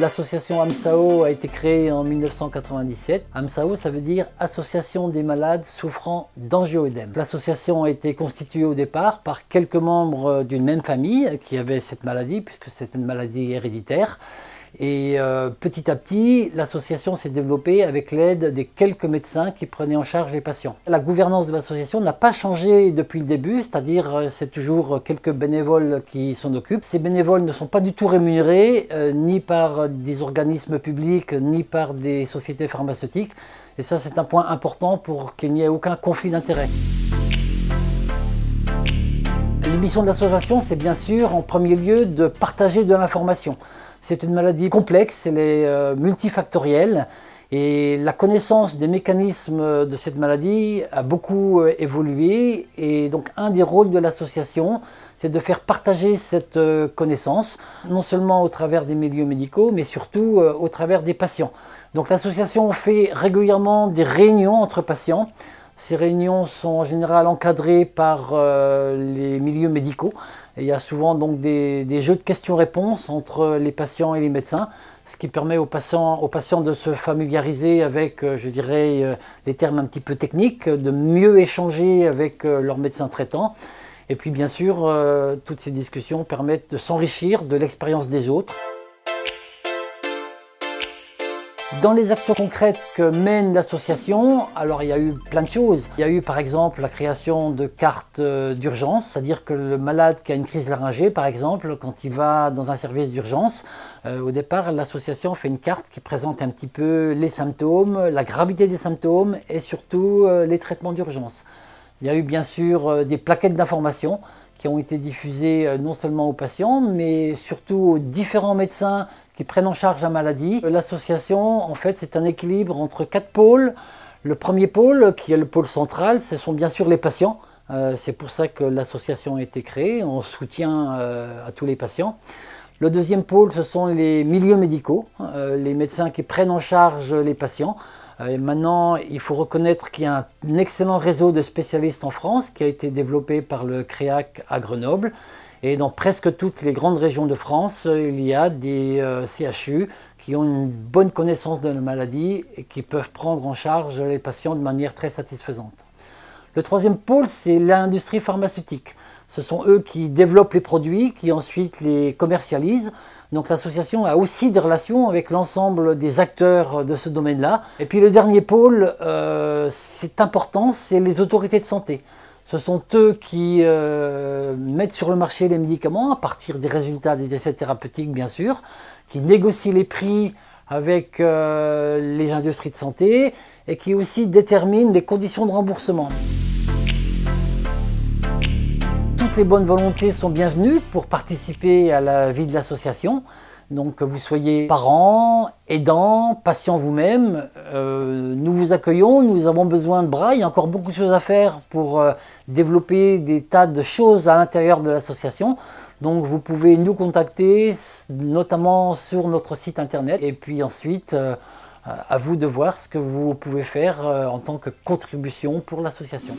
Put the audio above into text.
L'association AMSAO a été créée en 1997. AMSAO, ça veut dire Association des malades souffrant d'angioédème. L'association a été constituée au départ par quelques membres d'une même famille qui avaient cette maladie, puisque c'est une maladie héréditaire. Et euh, petit à petit, l'association s'est développée avec l'aide des quelques médecins qui prenaient en charge les patients. La gouvernance de l'association n'a pas changé depuis le début, c'est-à-dire euh, c'est toujours quelques bénévoles qui s'en occupent. Ces bénévoles ne sont pas du tout rémunérés, euh, ni par des organismes publics, ni par des sociétés pharmaceutiques. Et ça, c'est un point important pour qu'il n'y ait aucun conflit d'intérêts. L'émission de l'association, c'est bien sûr en premier lieu de partager de l'information. C'est une maladie complexe, elle est euh, multifactorielle et la connaissance des mécanismes de cette maladie a beaucoup euh, évolué et donc un des rôles de l'association, c'est de faire partager cette euh, connaissance, non seulement au travers des milieux médicaux, mais surtout au travers des patients. Donc l'association fait régulièrement des réunions entre patients ces réunions sont en général encadrées par euh, les milieux médicaux. il y a souvent donc des, jeux de questions-réponses entre les patients et les médecins, ce qui permet aux patients, de se familiariser avec, euh, je dirais, euh, les termes un petit peu techniques, de mieux échanger avec leur médecin traitant. Et puis bien sûr, toutes ces discussions permettent de s'enrichir de l'expérience des autres. Dans les actions concrètes que mène l'association, alors il y a eu plein de choses. Il y a eu par exemple la création de cartes euh, d'urgence, c'est-à-dire que le malade qui a une crise laryngée par exemple, quand il va dans un service d'urgence, euh, au départ l'association fait une carte qui présente un petit peu les symptômes, la gravité des symptômes et surtout euh, les traitements d'urgence. Il y a eu bien sûr des plaquettes d'information qui ont été diffusées euh, non seulement aux patients, mais surtout aux différents médecins qui prennent en charge la maladie. L'association, en fait, c'est un équilibre entre quatre pôles. Le premier pôle, qui est le pôle central, ce sont bien sûr les patients. Euh, c'est pour ça que l'association a été créée, en soutien euh, à tous les patients. Le deuxième pôle, ce sont les milieux médicaux, les médecins qui prennent en charge les patients. Euh, maintenant, il faut reconnaître qu'il y a un excellent réseau de spécialistes en France qui a été développé par le CREAC à Grenoble. Et dans presque toutes les grandes régions de France, il y a des euh, CHU qui ont une bonne connaissance de la maladie et qui peuvent prendre en charge les patients de manière très satisfaisante. Le troisième pôle, c'est l'industrie pharmaceutique. Ce sont eux qui développent les produits, qui ensuite les commercialisent. Donc l'association a aussi des relations avec l'ensemble des acteurs de ce domaine-là. Et puis le dernier pôle, euh, c'est important, c'est les autorités de santé. Ce sont eux qui euh, mettent sur le marché les médicaments à partir des résultats des essais thérapeutiques, bien sûr, qui négocient les prix avec euh, les industries de santé et qui aussi déterminent les conditions de remboursement toutes les bonnes volontés sont bienvenues pour participer à la vie de l'association. Donc que vous soyez parents, aidants, patients vous-même, euh, nous vous accueillons, nous avons besoin de bras, il y a encore beaucoup de choses à faire pour euh, développer des tas de choses à l'intérieur de l'association. Donc vous pouvez nous contacter, notamment sur notre site internet, et puis ensuite euh, à vous de voir ce que vous pouvez faire en tant que contribution pour l'association.